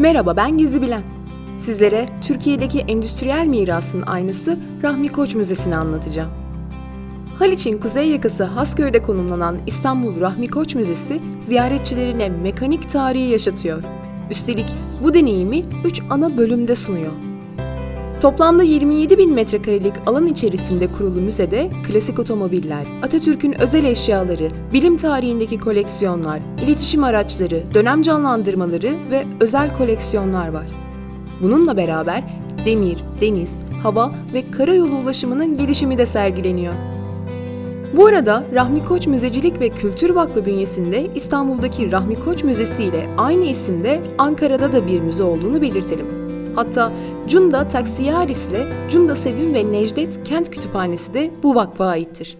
Merhaba ben Gizli Bilen. Sizlere Türkiye'deki endüstriyel mirasın aynısı Rahmi Koç Müzesi'ni anlatacağım. Haliç'in kuzey yakası Hasköy'de konumlanan İstanbul Rahmi Koç Müzesi ziyaretçilerine mekanik tarihi yaşatıyor. Üstelik bu deneyimi 3 ana bölümde sunuyor. Toplamda 27 bin metrekarelik alan içerisinde kurulu müzede klasik otomobiller, Atatürk'ün özel eşyaları, bilim tarihindeki koleksiyonlar, iletişim araçları, dönem canlandırmaları ve özel koleksiyonlar var. Bununla beraber demir, deniz, hava ve karayolu ulaşımının gelişimi de sergileniyor. Bu arada Rahmi Koç Müzecilik ve Kültür Vakfı bünyesinde İstanbul'daki Rahmi Koç Müzesi ile aynı isimde Ankara'da da bir müze olduğunu belirtelim. Hatta Cunda Taksiyaris ile Cunda Sevim ve Necdet Kent Kütüphanesi de bu vakfa aittir.